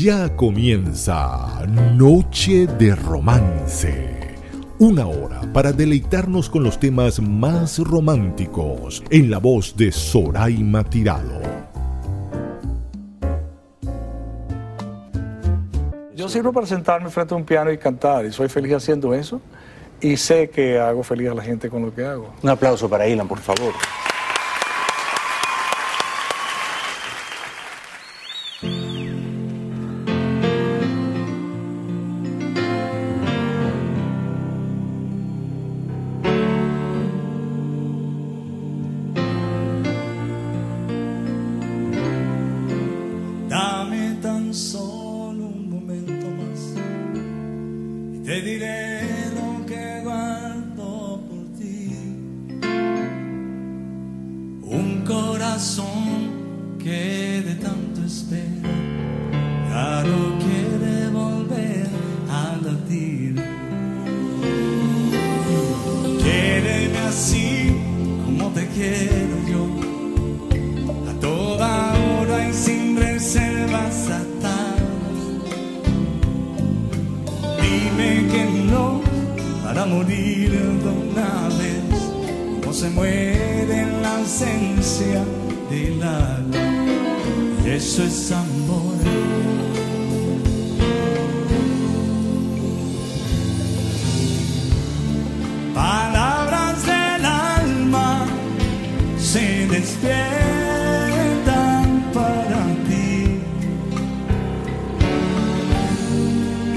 Ya comienza Noche de Romance. Una hora para deleitarnos con los temas más románticos en la voz de Soraima Tirado. Yo sirvo para sentarme frente a un piano y cantar y soy feliz haciendo eso y sé que hago feliz a la gente con lo que hago. Un aplauso para Ilan, por favor.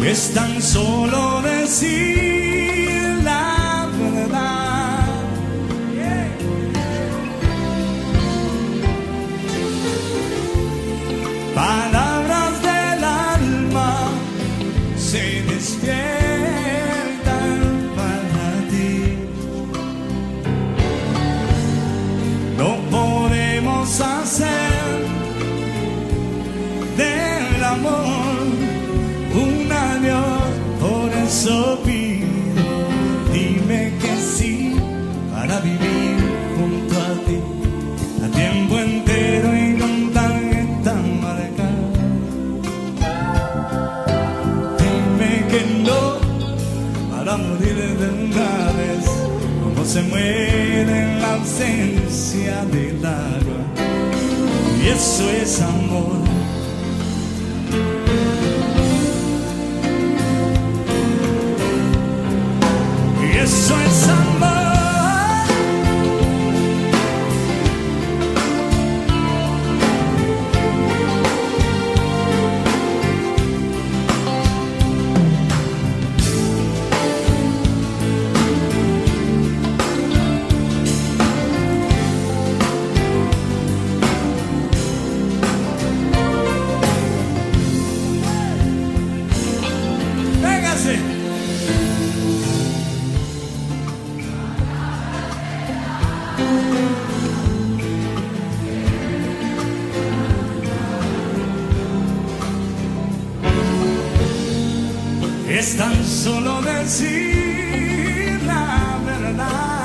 es tan solo decir. se muere en la ausencia del agua. Y eso es amor. Y eso es amor. solo decir la verdad.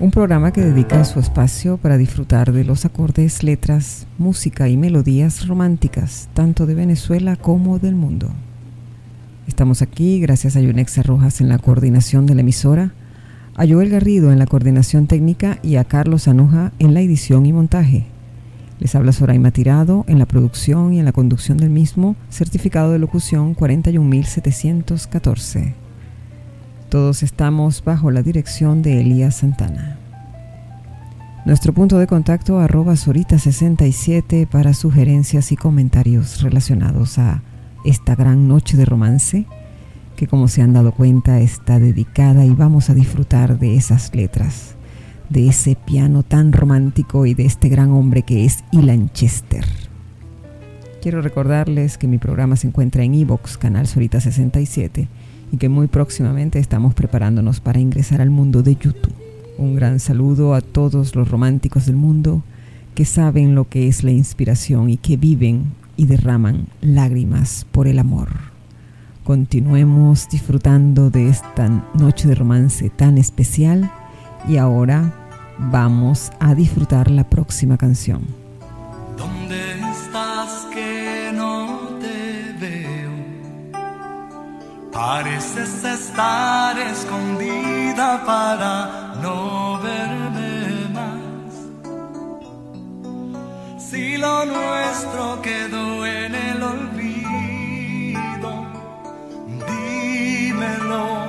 un programa que dedica su espacio para disfrutar de los acordes, letras, música y melodías románticas, tanto de Venezuela como del mundo. Estamos aquí gracias a Yunexa Rojas en la coordinación de la emisora, a Joel Garrido en la coordinación técnica y a Carlos Anuja en la edición y montaje. Les habla Soraima Tirado en la producción y en la conducción del mismo, certificado de locución 41714. Todos estamos bajo la dirección de Elías Santana. Nuestro punto de contacto arroba Sorita67 para sugerencias y comentarios relacionados a esta gran noche de romance que como se han dado cuenta está dedicada y vamos a disfrutar de esas letras, de ese piano tan romántico y de este gran hombre que es Ilan Chester. Quiero recordarles que mi programa se encuentra en Evox, canal Sorita 67 y que muy próximamente estamos preparándonos para ingresar al mundo de YouTube. Un gran saludo a todos los románticos del mundo que saben lo que es la inspiración y que viven y derraman lágrimas por el amor. Continuemos disfrutando de esta noche de romance tan especial y ahora vamos a disfrutar la próxima canción. Pareces estar escondida para no verme más. Si lo nuestro quedó en el olvido, dímelo.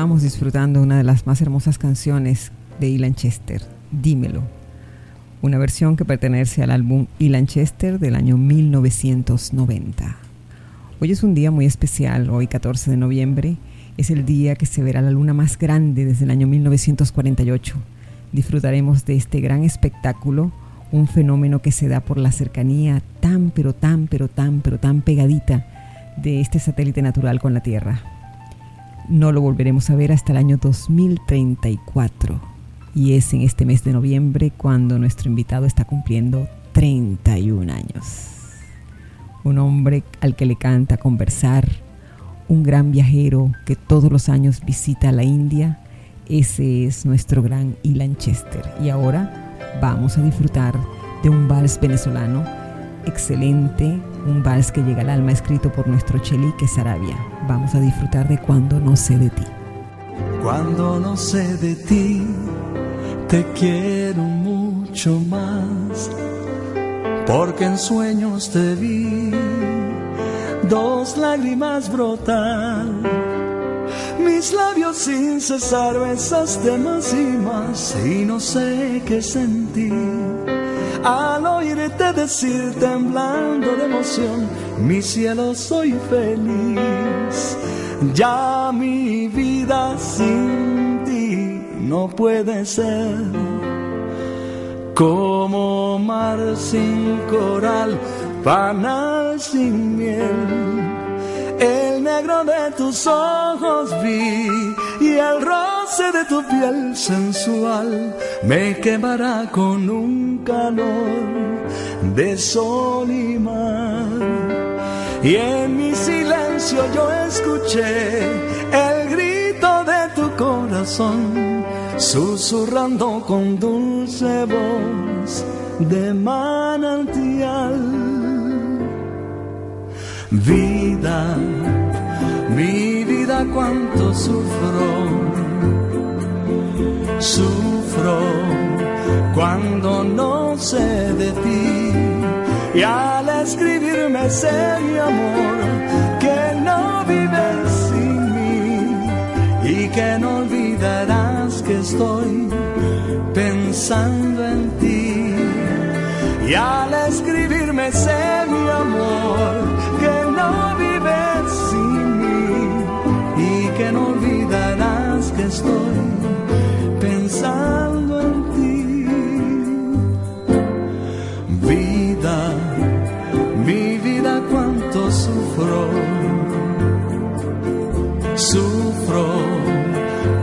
Estábamos disfrutando una de las más hermosas canciones de Ilan Chester, Dímelo, una versión que pertenece al álbum Ilan Chester del año 1990. Hoy es un día muy especial, hoy 14 de noviembre, es el día que se verá la luna más grande desde el año 1948. Disfrutaremos de este gran espectáculo, un fenómeno que se da por la cercanía tan, pero tan, pero tan, pero tan pegadita de este satélite natural con la Tierra no lo volveremos a ver hasta el año 2034. Y es en este mes de noviembre cuando nuestro invitado está cumpliendo 31 años. Un hombre al que le canta conversar, un gran viajero que todos los años visita la India. Ese es nuestro gran Ilan Chester. Y ahora vamos a disfrutar de un vals venezolano excelente, un vals que llega al alma escrito por nuestro Chelique Sarabia. Vamos a disfrutar de Cuando no sé de ti. Cuando no sé de ti, te quiero mucho más. porque en sueños te vi, dos lágrimas brotan, mis labios sin cesar besaste más y más y no sé qué sentí. Al oírte decir temblando de emoción, mi cielo soy feliz, ya mi vida sin ti no puede ser como mar sin coral, panal sin miel. El negro de tus ojos vi y el roce de tu piel sensual me quemará con un calor de sol y mar. Y en mi silencio yo escuché el grito de tu corazón susurrando con dulce voz de manantial. Mi vida cuánto sufro, sufro cuando no sé de ti. Y al escribirme sé mi amor, que no vives sin mí y que no olvidarás que estoy pensando en ti. Y al escribirme sé mi amor, pensando en ti. Vida, mi vida cuánto sufro, sufro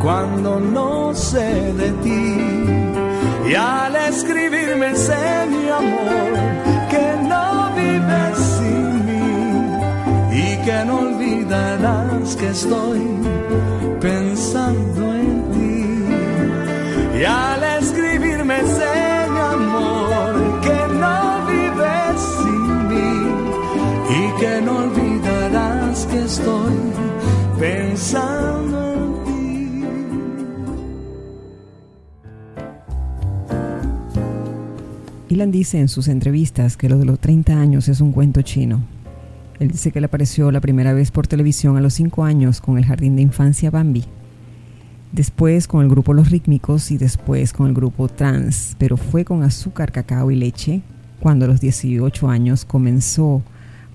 cuando no sé de ti. Y al escribirme sé mi amor, que no vives sin mí y que no olvidarás que estoy Y al escribirme mi amor, que no vives sin mí y que no olvidarás que estoy pensando en ti. Ilan dice en sus entrevistas que lo de los 30 años es un cuento chino. Él dice que le apareció la primera vez por televisión a los 5 años con el jardín de infancia Bambi. Después con el grupo Los Rítmicos y después con el grupo Trans, pero fue con azúcar, cacao y leche cuando a los 18 años comenzó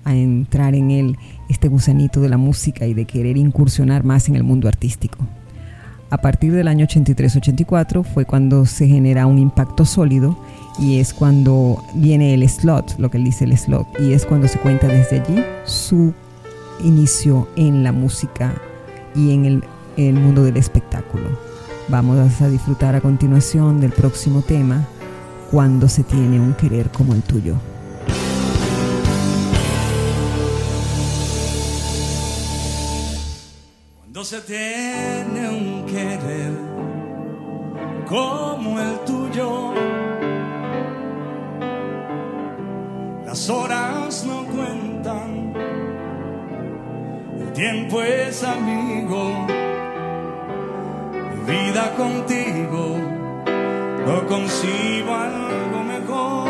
a entrar en él este gusanito de la música y de querer incursionar más en el mundo artístico. A partir del año 83-84 fue cuando se genera un impacto sólido y es cuando viene el slot, lo que él dice el slot, y es cuando se cuenta desde allí su inicio en la música y en el, el mundo del espectáculo. Vamos a disfrutar a continuación del próximo tema, Cuando se tiene un querer como el tuyo. Cuando se tiene un querer como el tuyo, las horas no cuentan, el tiempo es amigo, mi vida contigo, no concibo algo mejor.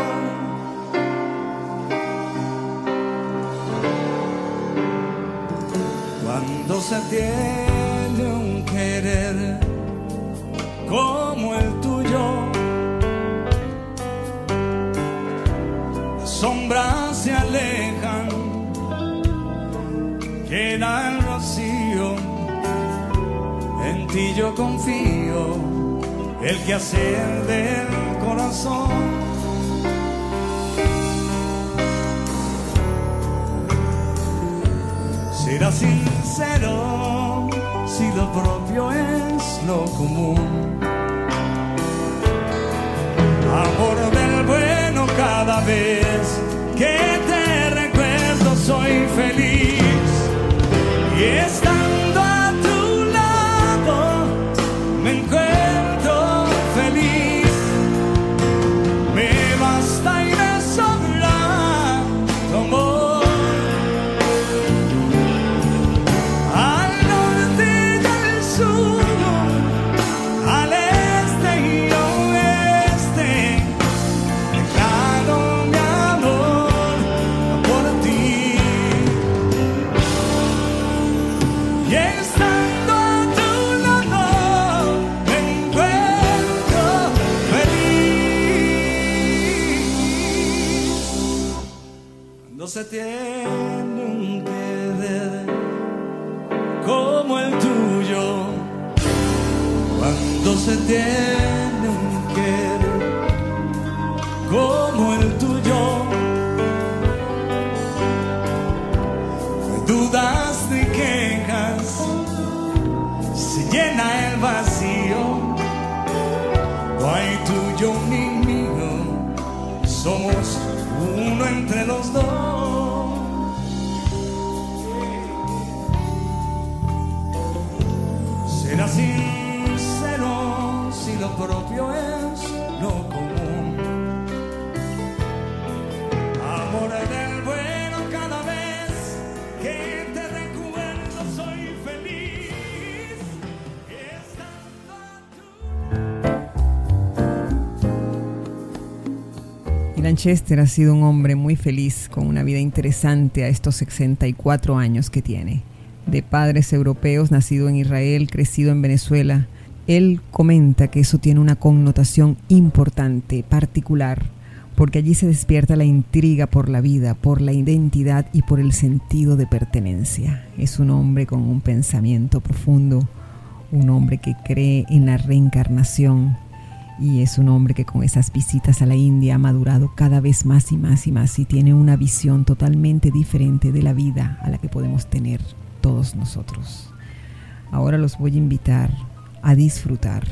Cuando se tiene un querer como el tuyo, las sombras se alejan, queda el vacío, ti yo confío, el quehacer del corazón. Será sincero si lo propio es lo común. Amor del bueno cada vez cuando se Chester ha sido un hombre muy feliz con una vida interesante a estos 64 años que tiene. De padres europeos, nacido en Israel, crecido en Venezuela, él comenta que eso tiene una connotación importante, particular, porque allí se despierta la intriga por la vida, por la identidad y por el sentido de pertenencia. Es un hombre con un pensamiento profundo, un hombre que cree en la reencarnación, y es un hombre que con esas visitas a la India ha madurado cada vez más y más y más y tiene una visión totalmente diferente de la vida a la que podemos tener todos nosotros. Ahora los voy a invitar a disfrutar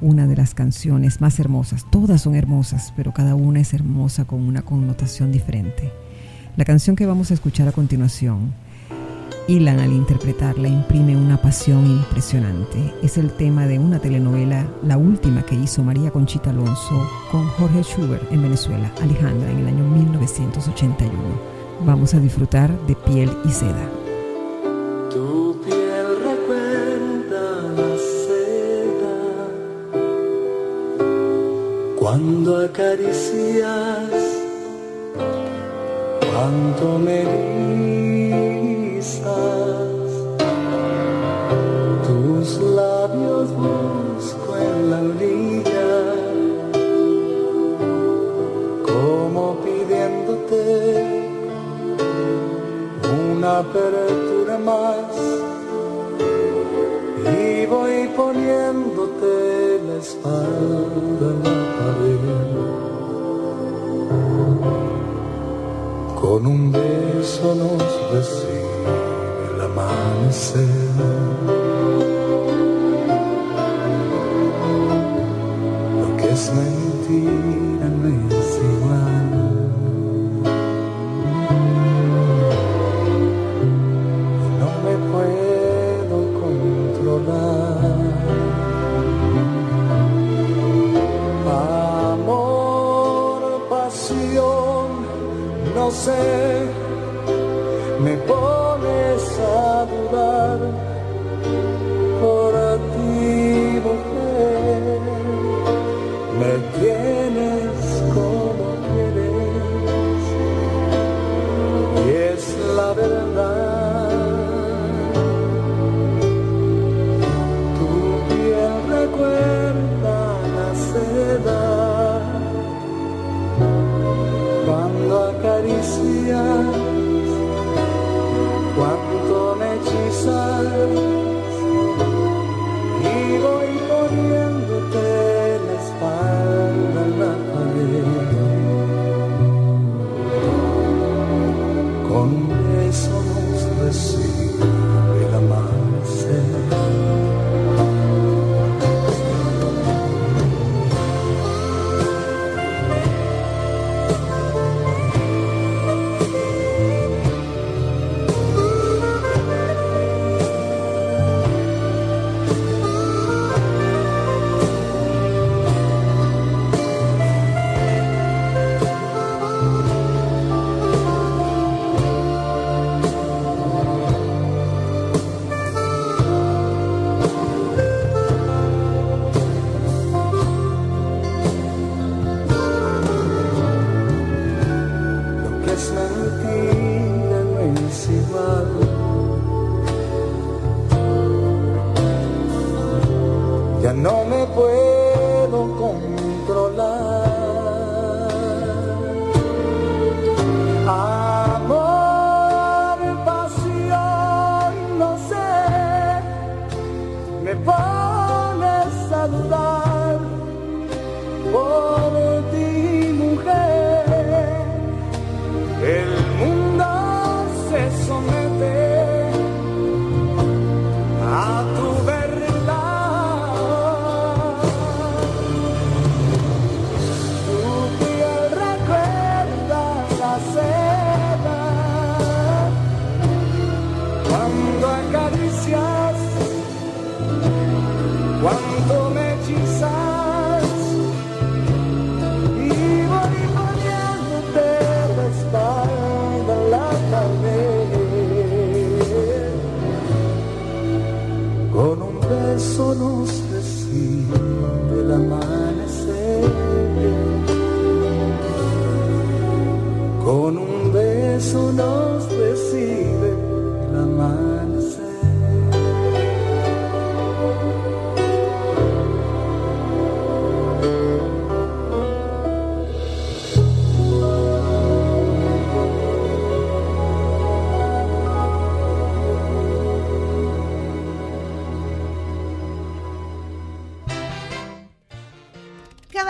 una de las canciones más hermosas. Todas son hermosas, pero cada una es hermosa con una connotación diferente. La canción que vamos a escuchar a continuación Ilan al interpretarla imprime una pasión impresionante. Es el tema de una telenovela, la última que hizo María Conchita Alonso con Jorge Schubert en Venezuela, Alejandra, en el año 1981. Vamos a disfrutar de Piel y Seda. Tu piel recuerda la seda cuando acaricias, cuando me tus labios busco en la orilla, como pidiéndote una apertura más. Y voy poniéndote la espalda en la pared. Con un beso nos recibe el amanecer lo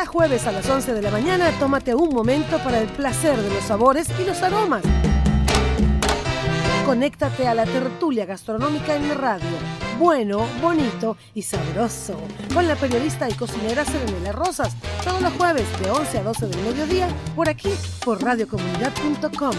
jueves a las 11 de la mañana, tómate un momento para el placer de los sabores y los aromas. Conéctate a la tertulia gastronómica en radio. Bueno, bonito y sabroso. Con la periodista y cocinera Serenela Rosas. Todos los jueves de 11 a 12 del mediodía, por aquí, por radiocomunidad.com.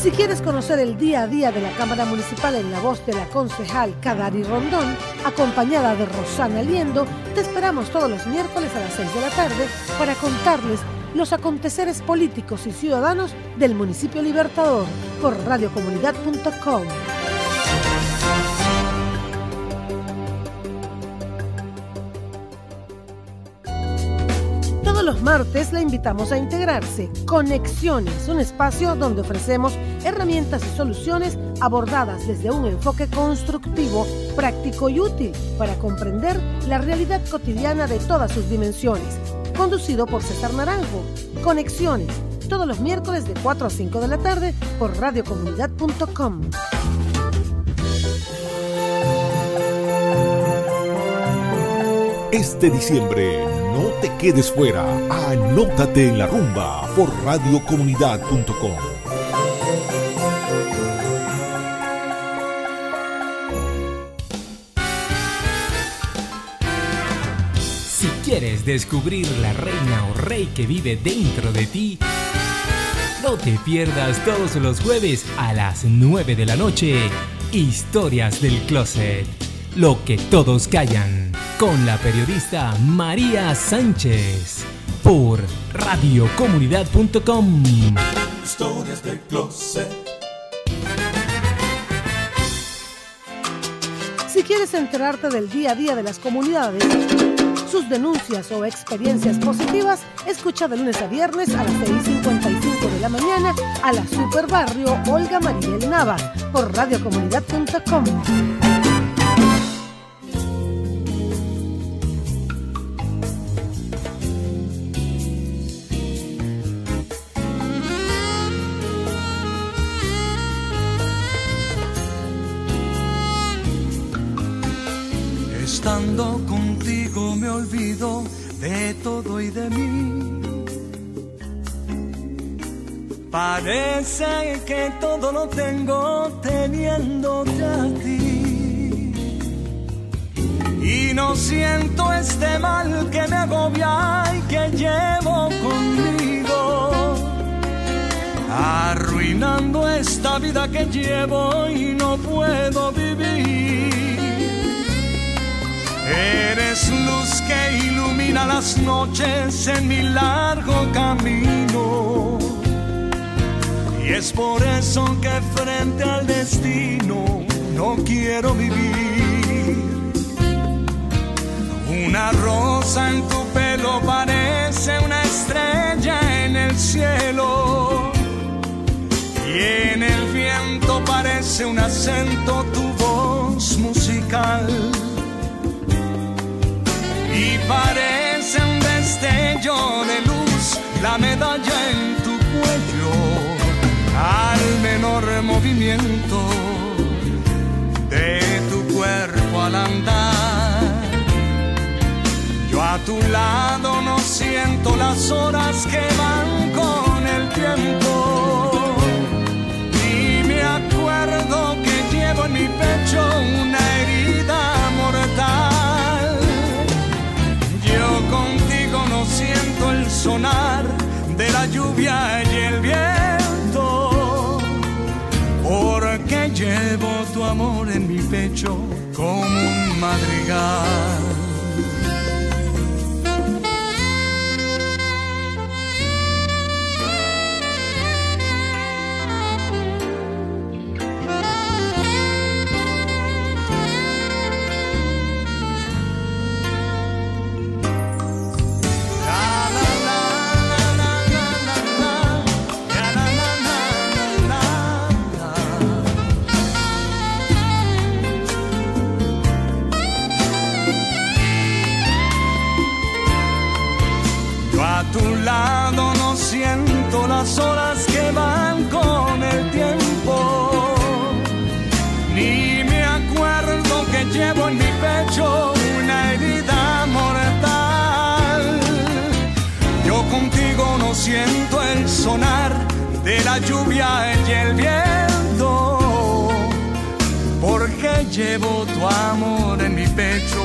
Si quieres conocer el día a día de la Cámara Municipal en la voz de la concejal Kadari Rondón, acompañada de Rosana Liendo, te esperamos todos los miércoles a las 6 de la tarde para contarles los aconteceres políticos y ciudadanos del municipio Libertador por radiocomunidad.com. los martes la invitamos a integrarse. Conexiones, un espacio donde ofrecemos herramientas y soluciones abordadas desde un enfoque constructivo, práctico y útil para comprender la realidad cotidiana de todas sus dimensiones. Conducido por César Naranjo. Conexiones, todos los miércoles de 4 a 5 de la tarde por radiocomunidad.com. Este diciembre no te quedes fuera. Anótate en la rumba por radiocomunidad.com. Si quieres descubrir la reina o rey que vive dentro de ti, no te pierdas todos los jueves a las 9 de la noche. Historias del Closet. Lo que todos callan. Con la periodista María Sánchez. Por radiocomunidad.com. Historias del closet. Si quieres enterarte del día a día de las comunidades, sus denuncias o experiencias positivas, escucha de lunes a viernes a las 6.55 de la mañana a la Super Barrio Olga Mariel Nava por radiocomunidad.com. de todo y de mí. Parece que todo lo tengo teniéndote a ti. Y no siento este mal que me agobia y que llevo conmigo. Arruinando esta vida que llevo y no puedo vivir. Eres luz que ilumina las noches en mi largo camino. Y es por eso que frente al destino no quiero vivir. Una rosa en tu pelo parece una estrella en el cielo. Y en el viento parece un acento tu voz musical parece un destello de luz la medalla en tu cuello al menor movimiento de tu cuerpo al andar. Yo a tu lado no siento las horas que van con el tiempo y me acuerdo que llevo en mi pecho una de la lluvia y el viento, porque llevo tu amor en mi pecho como un madrigal. Lluvia y el viento. Porque llevo tu amor en mi pecho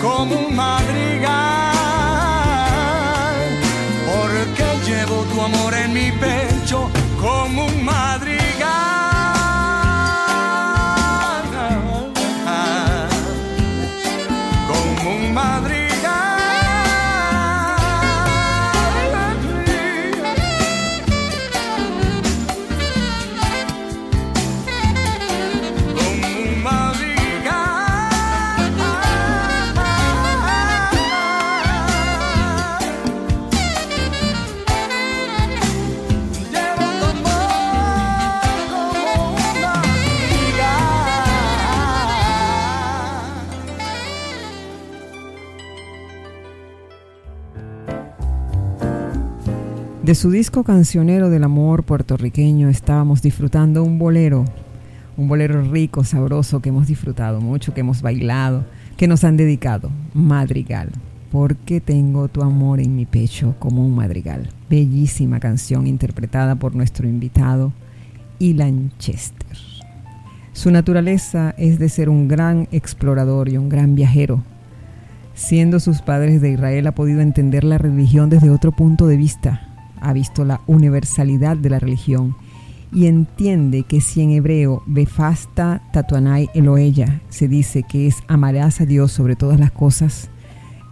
como un madrigal porque llevo tu amor en mi pecho como un madrigal. De su disco cancionero del amor puertorriqueño estábamos disfrutando un bolero, un bolero rico, sabroso que hemos disfrutado mucho, que hemos bailado, que nos han dedicado, Madrigal, porque tengo tu amor en mi pecho como un madrigal. Bellísima canción interpretada por nuestro invitado, Ilan Chester. Su naturaleza es de ser un gran explorador y un gran viajero. Siendo sus padres de Israel ha podido entender la religión desde otro punto de vista, ha visto la universalidad de la religión y entiende que si en hebreo Befasta Tatuanai Eloella se dice que es amarás a Dios sobre todas las cosas,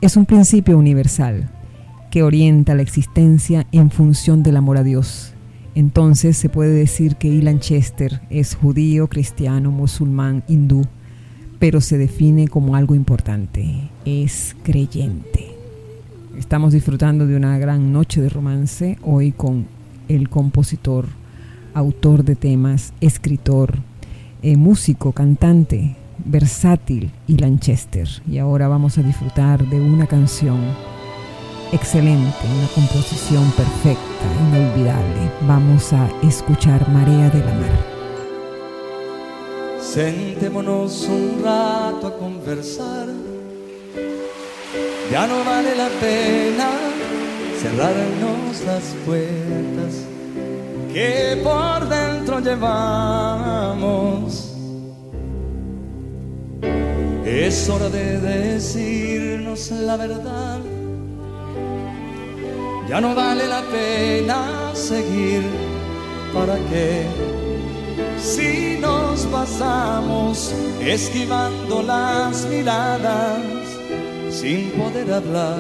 es un principio universal que orienta la existencia en función del amor a Dios. Entonces se puede decir que Ilan Chester es judío, cristiano, musulmán, hindú, pero se define como algo importante, es creyente. Estamos disfrutando de una gran noche de romance hoy con el compositor, autor de temas, escritor, eh, músico, cantante, versátil y Lanchester. Y ahora vamos a disfrutar de una canción excelente, una composición perfecta, inolvidable. Vamos a escuchar Marea de la Mar. Sentémonos un rato a conversar. Ya no vale la pena cerrarnos las puertas que por dentro llevamos. Es hora de decirnos la verdad. Ya no vale la pena seguir. ¿Para qué? Si nos pasamos esquivando las miradas sin poder hablar.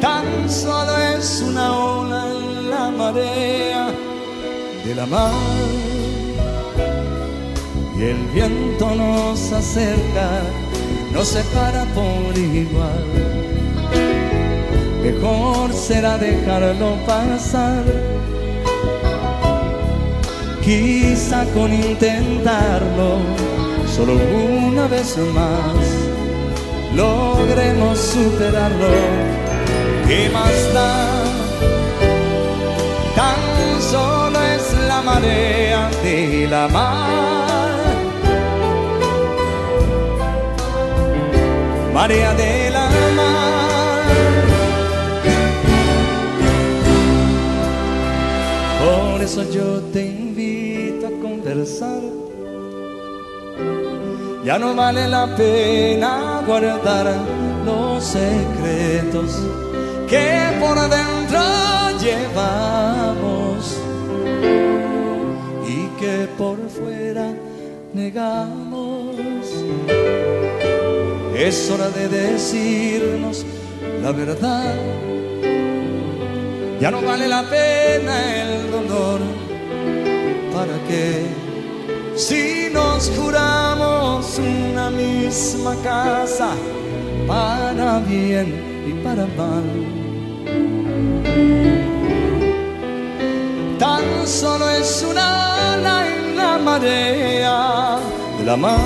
Tan solo es una ola en la marea de la mar y el viento nos acerca, nos separa por igual. Mejor será dejarlo pasar. Quizá con intentarlo solo una vez más logremos superarlo. ¿Qué más da? Tan solo es la marea de la mar. Marea de la mar. Por eso yo te invito a conversar. Ya no vale la pena guardar los secretos que por dentro llevamos y que por fuera negamos. Es hora de decirnos la verdad. Ya no vale la pena el dolor. ¿Para qué? Si nos juramos una misma casa, para bien y para mal. Tan solo es una ola en la marea de la mar.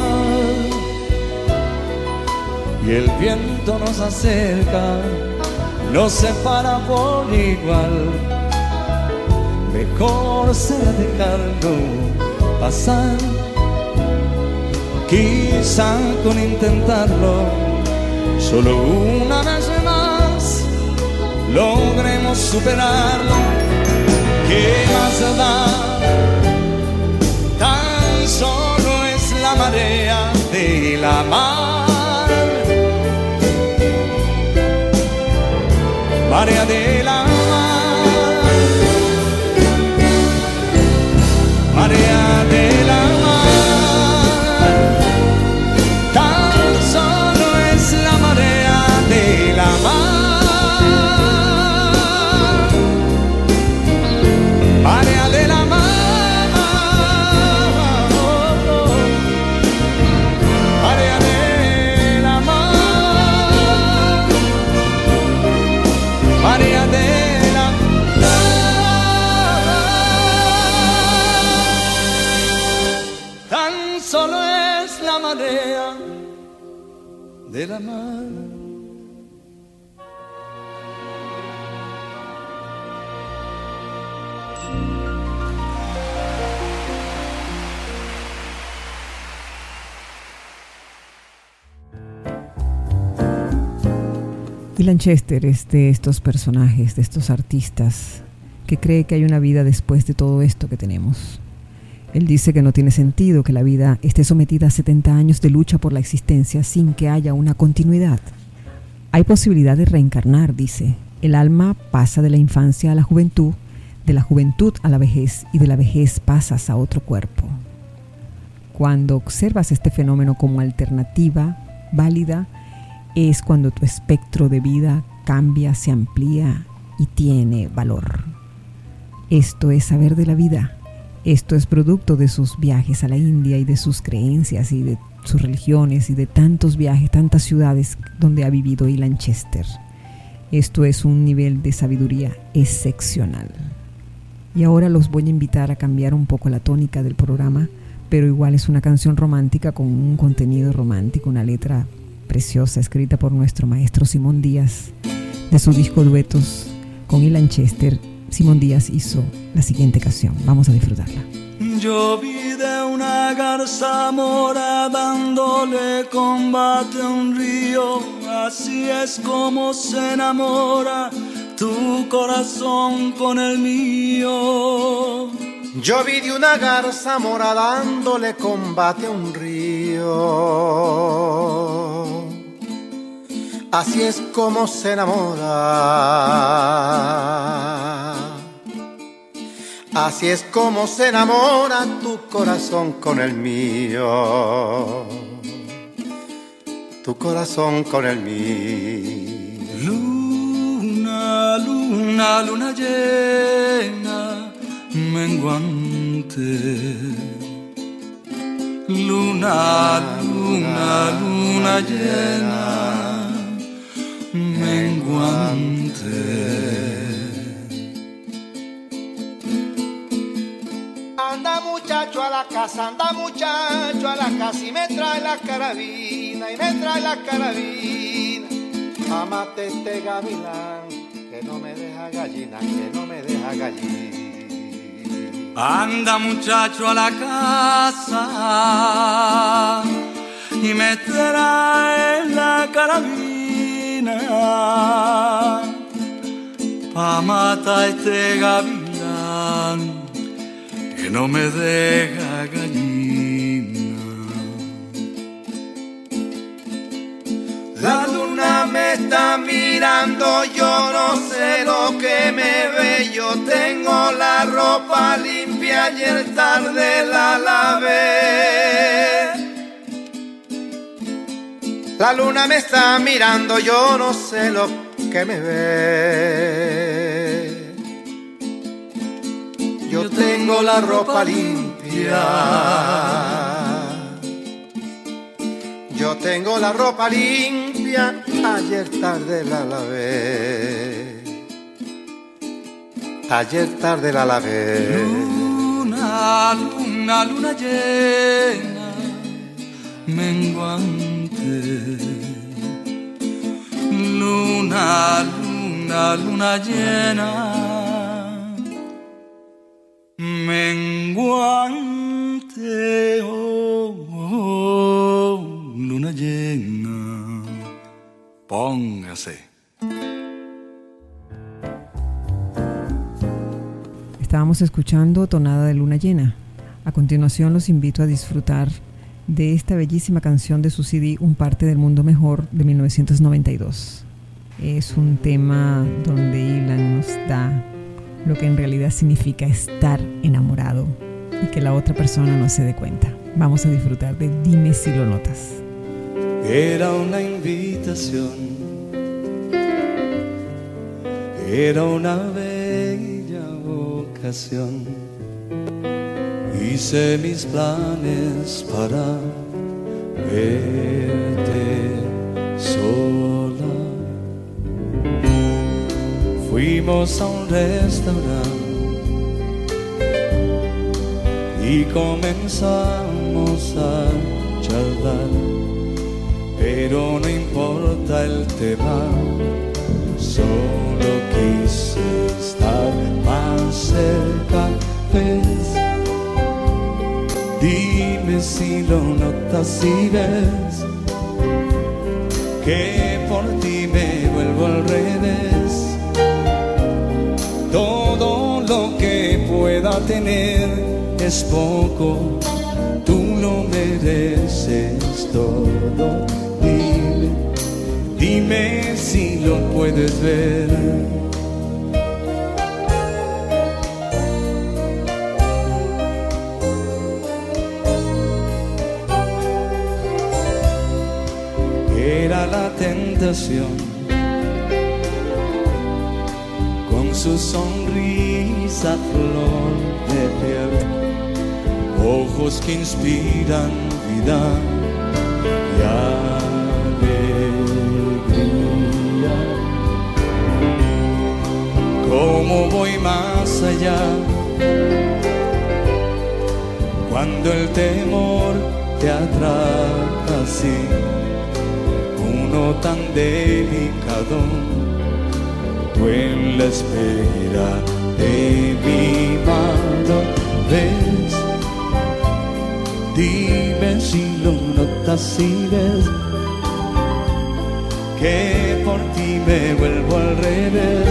y el viento nos acerca, nos separa por igual. Mejor será dejarlo pasar, quizá con intentarlo, solo una vez más logremos superarlo. ¿Qué más da? Tan solo es la marea de la mar. marea de la mar, de la mar. Es de estos personajes, de estos artistas, que cree que hay una vida después de todo esto que tenemos. Él dice que no tiene sentido que la vida esté sometida a 70 años de lucha por la existencia sin que haya una continuidad. Hay posibilidad de reencarnar, dice. El alma pasa de la infancia a la juventud, de la juventud a la vejez y de la vejez pasas a otro cuerpo. Cuando observas este fenómeno como alternativa, válida, es cuando tu espectro de vida cambia, se amplía y tiene valor. Esto es saber de la vida. Esto es producto de sus viajes a la India y de sus creencias y de sus religiones y de tantos viajes, tantas ciudades donde ha vivido Ilan Chester. Esto es un nivel de sabiduría excepcional. Y ahora los voy a invitar a cambiar un poco la tónica del programa, pero igual es una canción romántica con un contenido romántico, una letra preciosa escrita por nuestro maestro Simón Díaz. De su disco Duetos con Ilan Chester, Simón Díaz hizo la siguiente canción. Vamos a disfrutarla. Yo vi de una garza mora dándole combate a un río, así es como se enamora tu corazón con el mío. Yo vi de una garza mora dándole combate a un río. Así es como se enamora. Así es como se enamora tu corazón con el mío. Tu corazón con el mío. Luna, luna, luna llena, menguante. Luna, luna, luna llena, menguante. Muchacho a la casa, anda muchacho a la casa y me trae la carabina y me trae la carabina. Amate este gavilán que no me deja gallina, que no me deja gallina. Anda muchacho a la casa y me trae la carabina pa matar este gavilán que no me deja gallina. La luna me está mirando, yo no sé lo que me ve, yo tengo la ropa limpia y el tarde la lavé. La luna me está mirando, yo no sé lo que me ve. Yo tengo la ropa limpia. Yo tengo la ropa limpia, ayer tarde la lavé. Ayer tarde la lavé. Luna, luna, luna llena, menguante. luna, luna, luna llena, oh, oh, luna llena, póngase. Estábamos escuchando Tonada de Luna Llena. A continuación los invito a disfrutar de esta bellísima canción de su CD Un parte del mundo mejor de 1992. Es un tema donde Ilan nos da lo que en realidad significa estar enamorado y que la otra persona no se dé cuenta. Vamos a disfrutar de Dime si lo notas. Era una invitación, era una bella ocasión. Hice mis planes para verte sola. Fuimos a un restaurante y comenzamos a charlar, pero no importa el tema, solo quise estar más cerca. Dime si lo notas, si ves que por ti me vuelvo al revés. Tener es poco, tú lo mereces todo. Dime, dime si lo puedes ver. Era la tentación con su sonrisa flor de piel, ojos que inspiran vida y alegría. ¿Cómo voy más allá cuando el temor te atrapa así? Uno tan delicado tú en la espera de mi mano ves. Dime si lo notas, si ves que por ti me vuelvo al revés.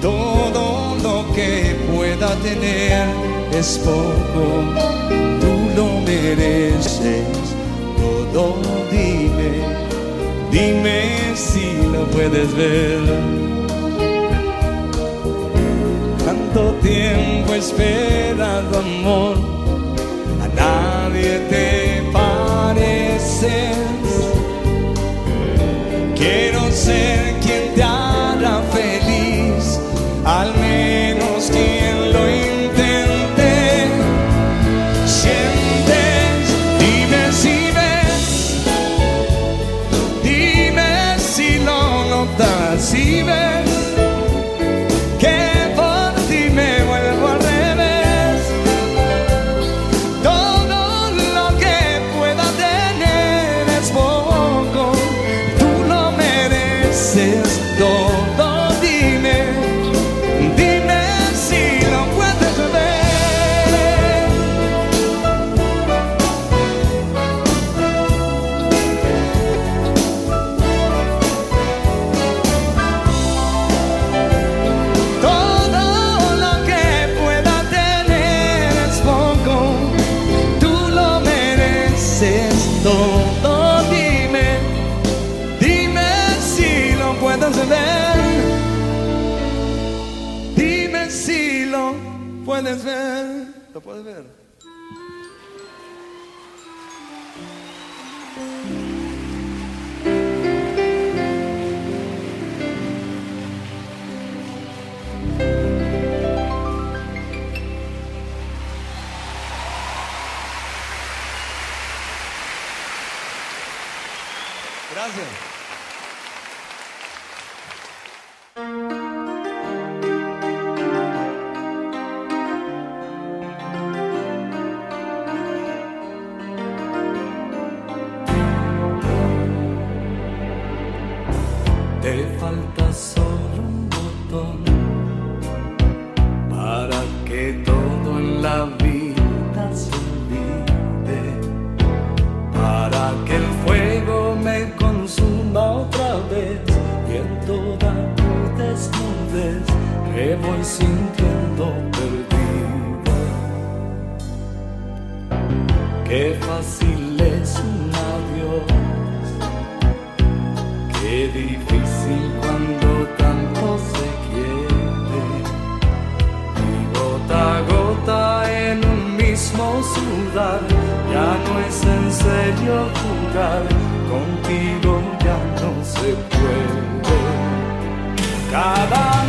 Todo lo que pueda tener es poco, tú lo mereces. Todo dime, dime si lo puedes ver. Tiempo esperado amor, a nadie te pareces. Quiero ser que todo en la vida se olvide, para que el fuego me consuma otra vez y en toda tu desnudez me voy sintiendo perdido. Qué fácil serio jugar, contigo ya no se puede. Cada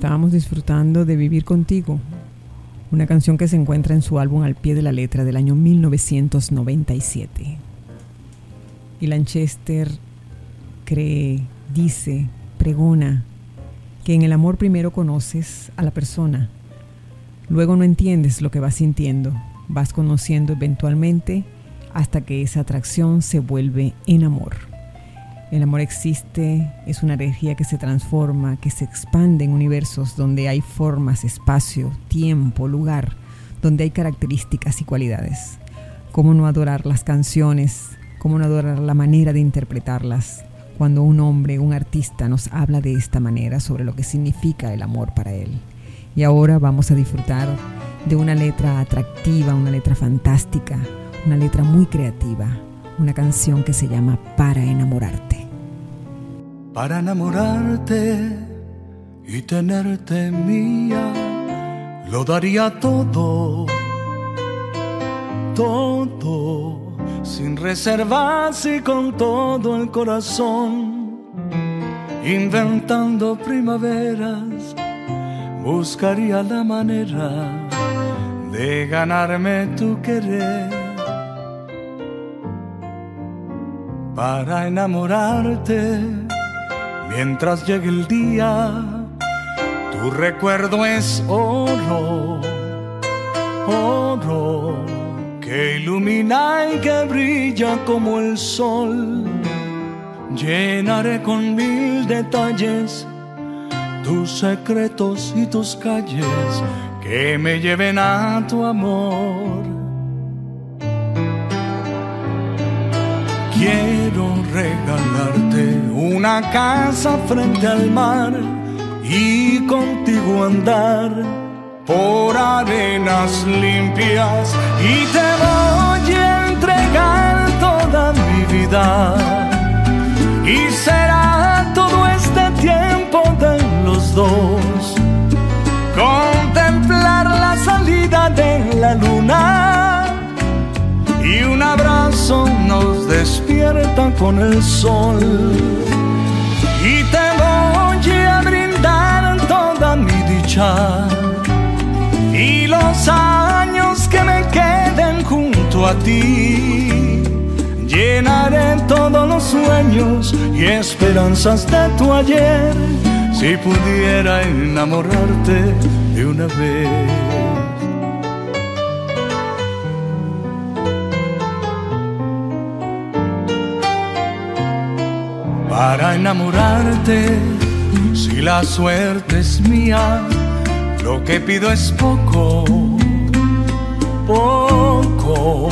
Estábamos disfrutando de Vivir contigo, una canción que se encuentra en su álbum Al pie de la letra del año 1997. Y Lanchester cree, dice, pregona que en el amor primero conoces a la persona, luego no entiendes lo que vas sintiendo, vas conociendo eventualmente hasta que esa atracción se vuelve en amor. El amor existe, es una energía que se transforma, que se expande en universos donde hay formas, espacio, tiempo, lugar, donde hay características y cualidades. ¿Cómo no adorar las canciones? ¿Cómo no adorar la manera de interpretarlas? Cuando un hombre, un artista nos habla de esta manera sobre lo que significa el amor para él. Y ahora vamos a disfrutar de una letra atractiva, una letra fantástica, una letra muy creativa, una canción que se llama Para enamorarte. Para enamorarte y tenerte mía, lo daría todo, todo, sin reservas y con todo el corazón, inventando primaveras, buscaría la manera de ganarme tu querer para enamorarte mientras llegue el día. Tu recuerdo es oro, oro que ilumina y que brilla como el sol. Llenaré con mil detalles tus secretos y tus calles que me lleven a tu amor. Regalarte una casa frente al mar y contigo andar por arenas limpias. Y te voy a entregar toda mi vida. Y será todo este tiempo de los dos. Contemplar la salida de la luna abrazo nos despierta con el sol y te voy a brindar toda mi dicha y los años que me queden junto a ti. Llenaré todos los sueños y esperanzas de tu ayer si pudiera enamorarte de una vez. Para enamorarte, si la suerte es mía, lo que pido es poco, poco.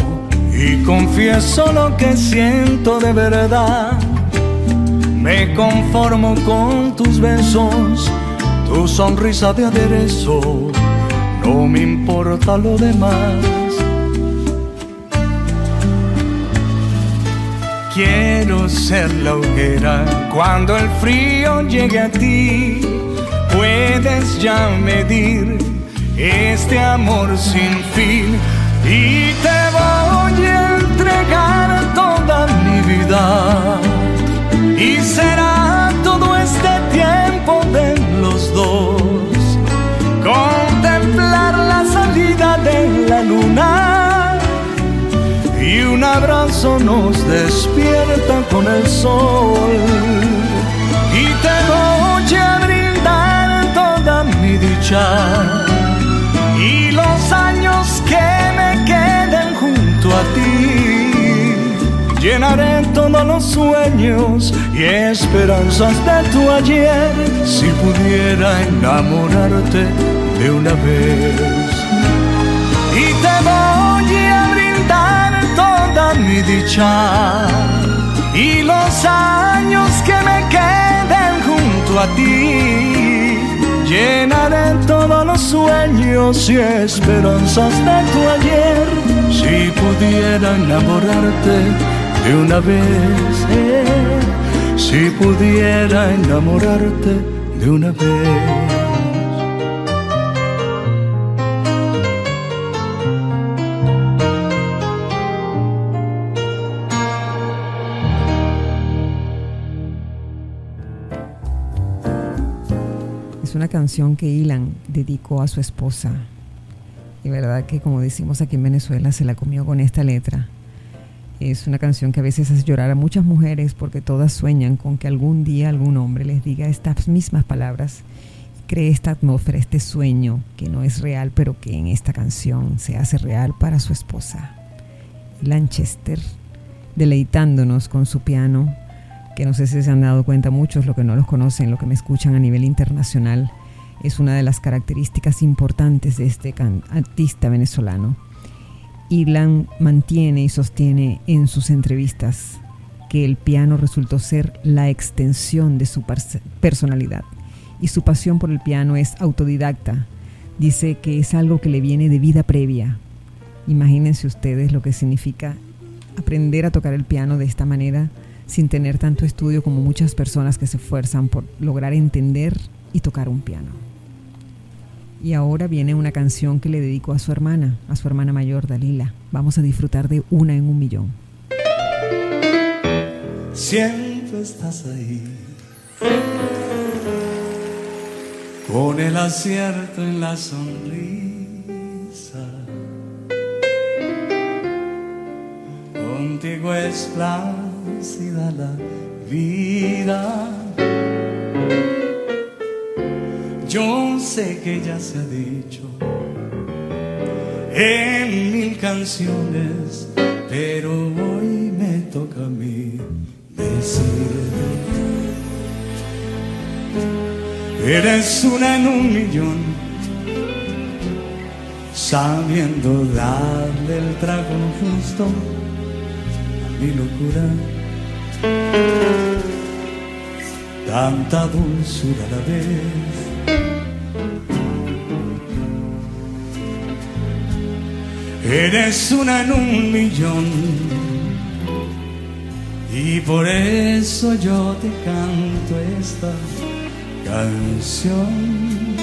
Y confieso lo que siento de verdad. Me conformo con tus besos, tu sonrisa de aderezo. No me importa lo demás. Quiero ser la hoguera. Cuando el frío llegue a ti puedes ya medir este amor sin fin. Y abrazo nos despierta con el sol. Y te voy a brindar toda mi dicha. Y los años que me queden junto a ti. Llenaré todos los sueños y esperanzas de tu ayer. Si pudiera enamorarte de una vez dicha. Y los años que me queden junto a ti llenaré todos los sueños y esperanzas de tu ayer. Si pudiera enamorarte de una vez eh, si pudiera enamorarte de una vez que Ilan dedicó a su esposa. Y verdad que como decimos aquí en Venezuela, se la comió con esta letra. Es una canción que a veces hace llorar a muchas mujeres porque todas sueñan con que algún día algún hombre les diga estas mismas palabras y cree esta atmósfera, este sueño que no es real, pero que en esta canción se hace real para su esposa. Lanchester, deleitándonos con su piano, que no sé si se han dado cuenta muchos, lo que no los conocen, lo que me escuchan a nivel internacional, es una de las características importantes de este artista venezolano. Ilan mantiene y sostiene en sus entrevistas que el piano resultó ser la extensión de su personalidad y su pasión por el piano es autodidacta. Dice que es algo que le viene de vida previa. Imagínense ustedes lo que significa aprender a tocar el piano de esta manera sin tener tanto estudio como muchas personas que se esfuerzan por lograr entender y tocar un piano. Y ahora viene una canción que le dedico a su hermana, a su hermana mayor, Dalila. Vamos a disfrutar de una en un millón. Siempre estás ahí. con el acierto en la sonrisa. Contigo es plácida la vida. Yo sé que ya se ha dicho en mil canciones, pero hoy me toca a mí decir. Eres una en un millón, sabiendo darle el trago justo a mi locura. Tanta dulzura a la vez. Eres una en un millón y por eso yo te canto esta canción.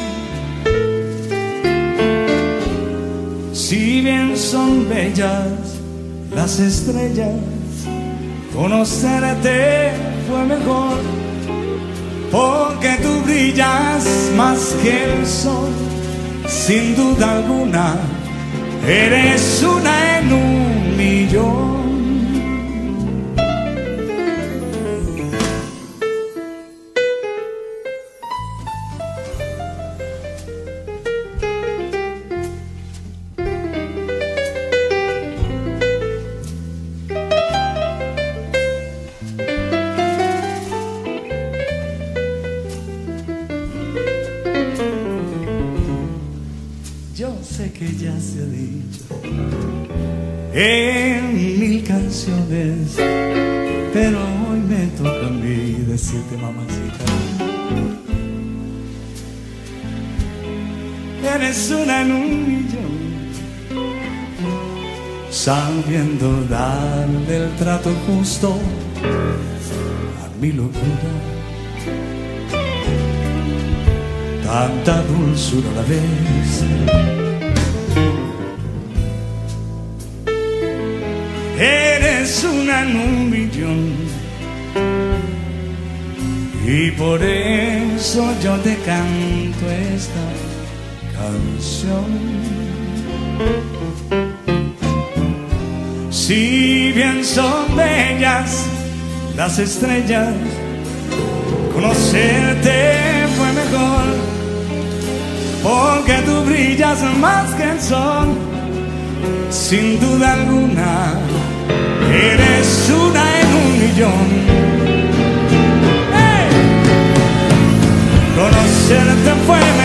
Si bien son bellas las estrellas, conocerte fue mejor, porque tú brillas más que el sol, sin duda alguna, eres una en un millón. Sabiendo darle el trato justo a mi locura. tanta dulzura a la vez. Eres una en un millón y por eso yo te canto esta canción. Si bien son bellas las estrellas, conocerte fue mejor porque tú brillas más que el sol, sin duda alguna, eres una en un millón. ¡Hey! Conocerte fue mejor,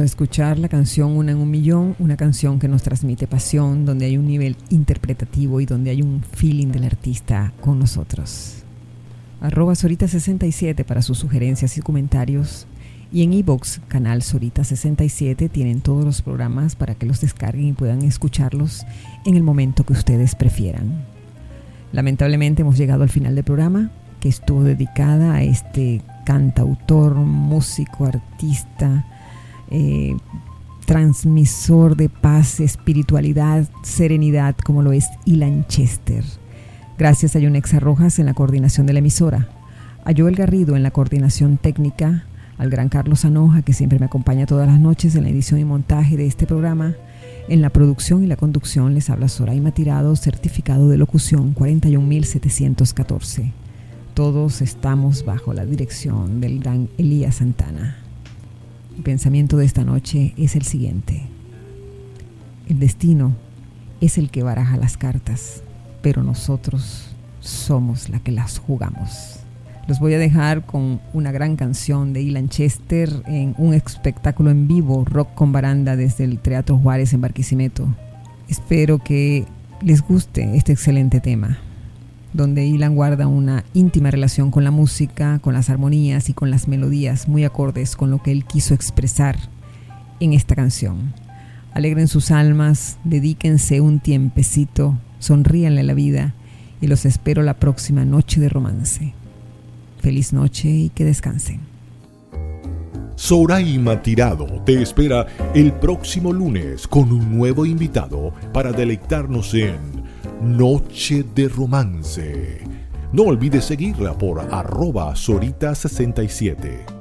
de escuchar la canción Una en un Millón, una canción que nos transmite pasión, donde hay un nivel interpretativo y donde hay un feeling del artista con nosotros. Arroba Sorita67 para sus sugerencias y comentarios. Y en iBox, canal Sorita67, tienen todos los programas para que los descarguen y puedan escucharlos en el momento que ustedes prefieran. Lamentablemente hemos llegado al final del programa, que estuvo dedicada a este cantautor, músico, artista, eh, transmisor de paz, espiritualidad, serenidad, como lo es Ilan Chester. Gracias a Yonexa Rojas en la coordinación de la emisora, a Joel Garrido en la coordinación técnica, al gran Carlos Anoja, que siempre me acompaña todas las noches en la edición y montaje de este programa. En la producción y la conducción les habla Soraima Tirado, certificado de locución 41714. Todos estamos bajo la dirección del gran Elías Santana. Pensamiento de esta noche es el siguiente. El destino es el que baraja las cartas, pero nosotros somos la que las jugamos. Los voy a dejar con una gran canción de Ilan Chester en un espectáculo en vivo, rock con baranda desde el Teatro Juárez en Barquisimeto. Espero que les guste este excelente tema, donde Ilan guarda una íntima relación con la música, con las armonías y con las melodías muy acordes con lo que él quiso expresar en esta canción. Alegren sus almas, dedíquense un tiempecito, sonríanle la vida y los espero la próxima noche de romance. Feliz noche y que descansen. Soraima Tirado te espera el próximo lunes con un nuevo invitado para deleitarnos en Noche de Romance. No olvides seguirla por arroba Sorita67.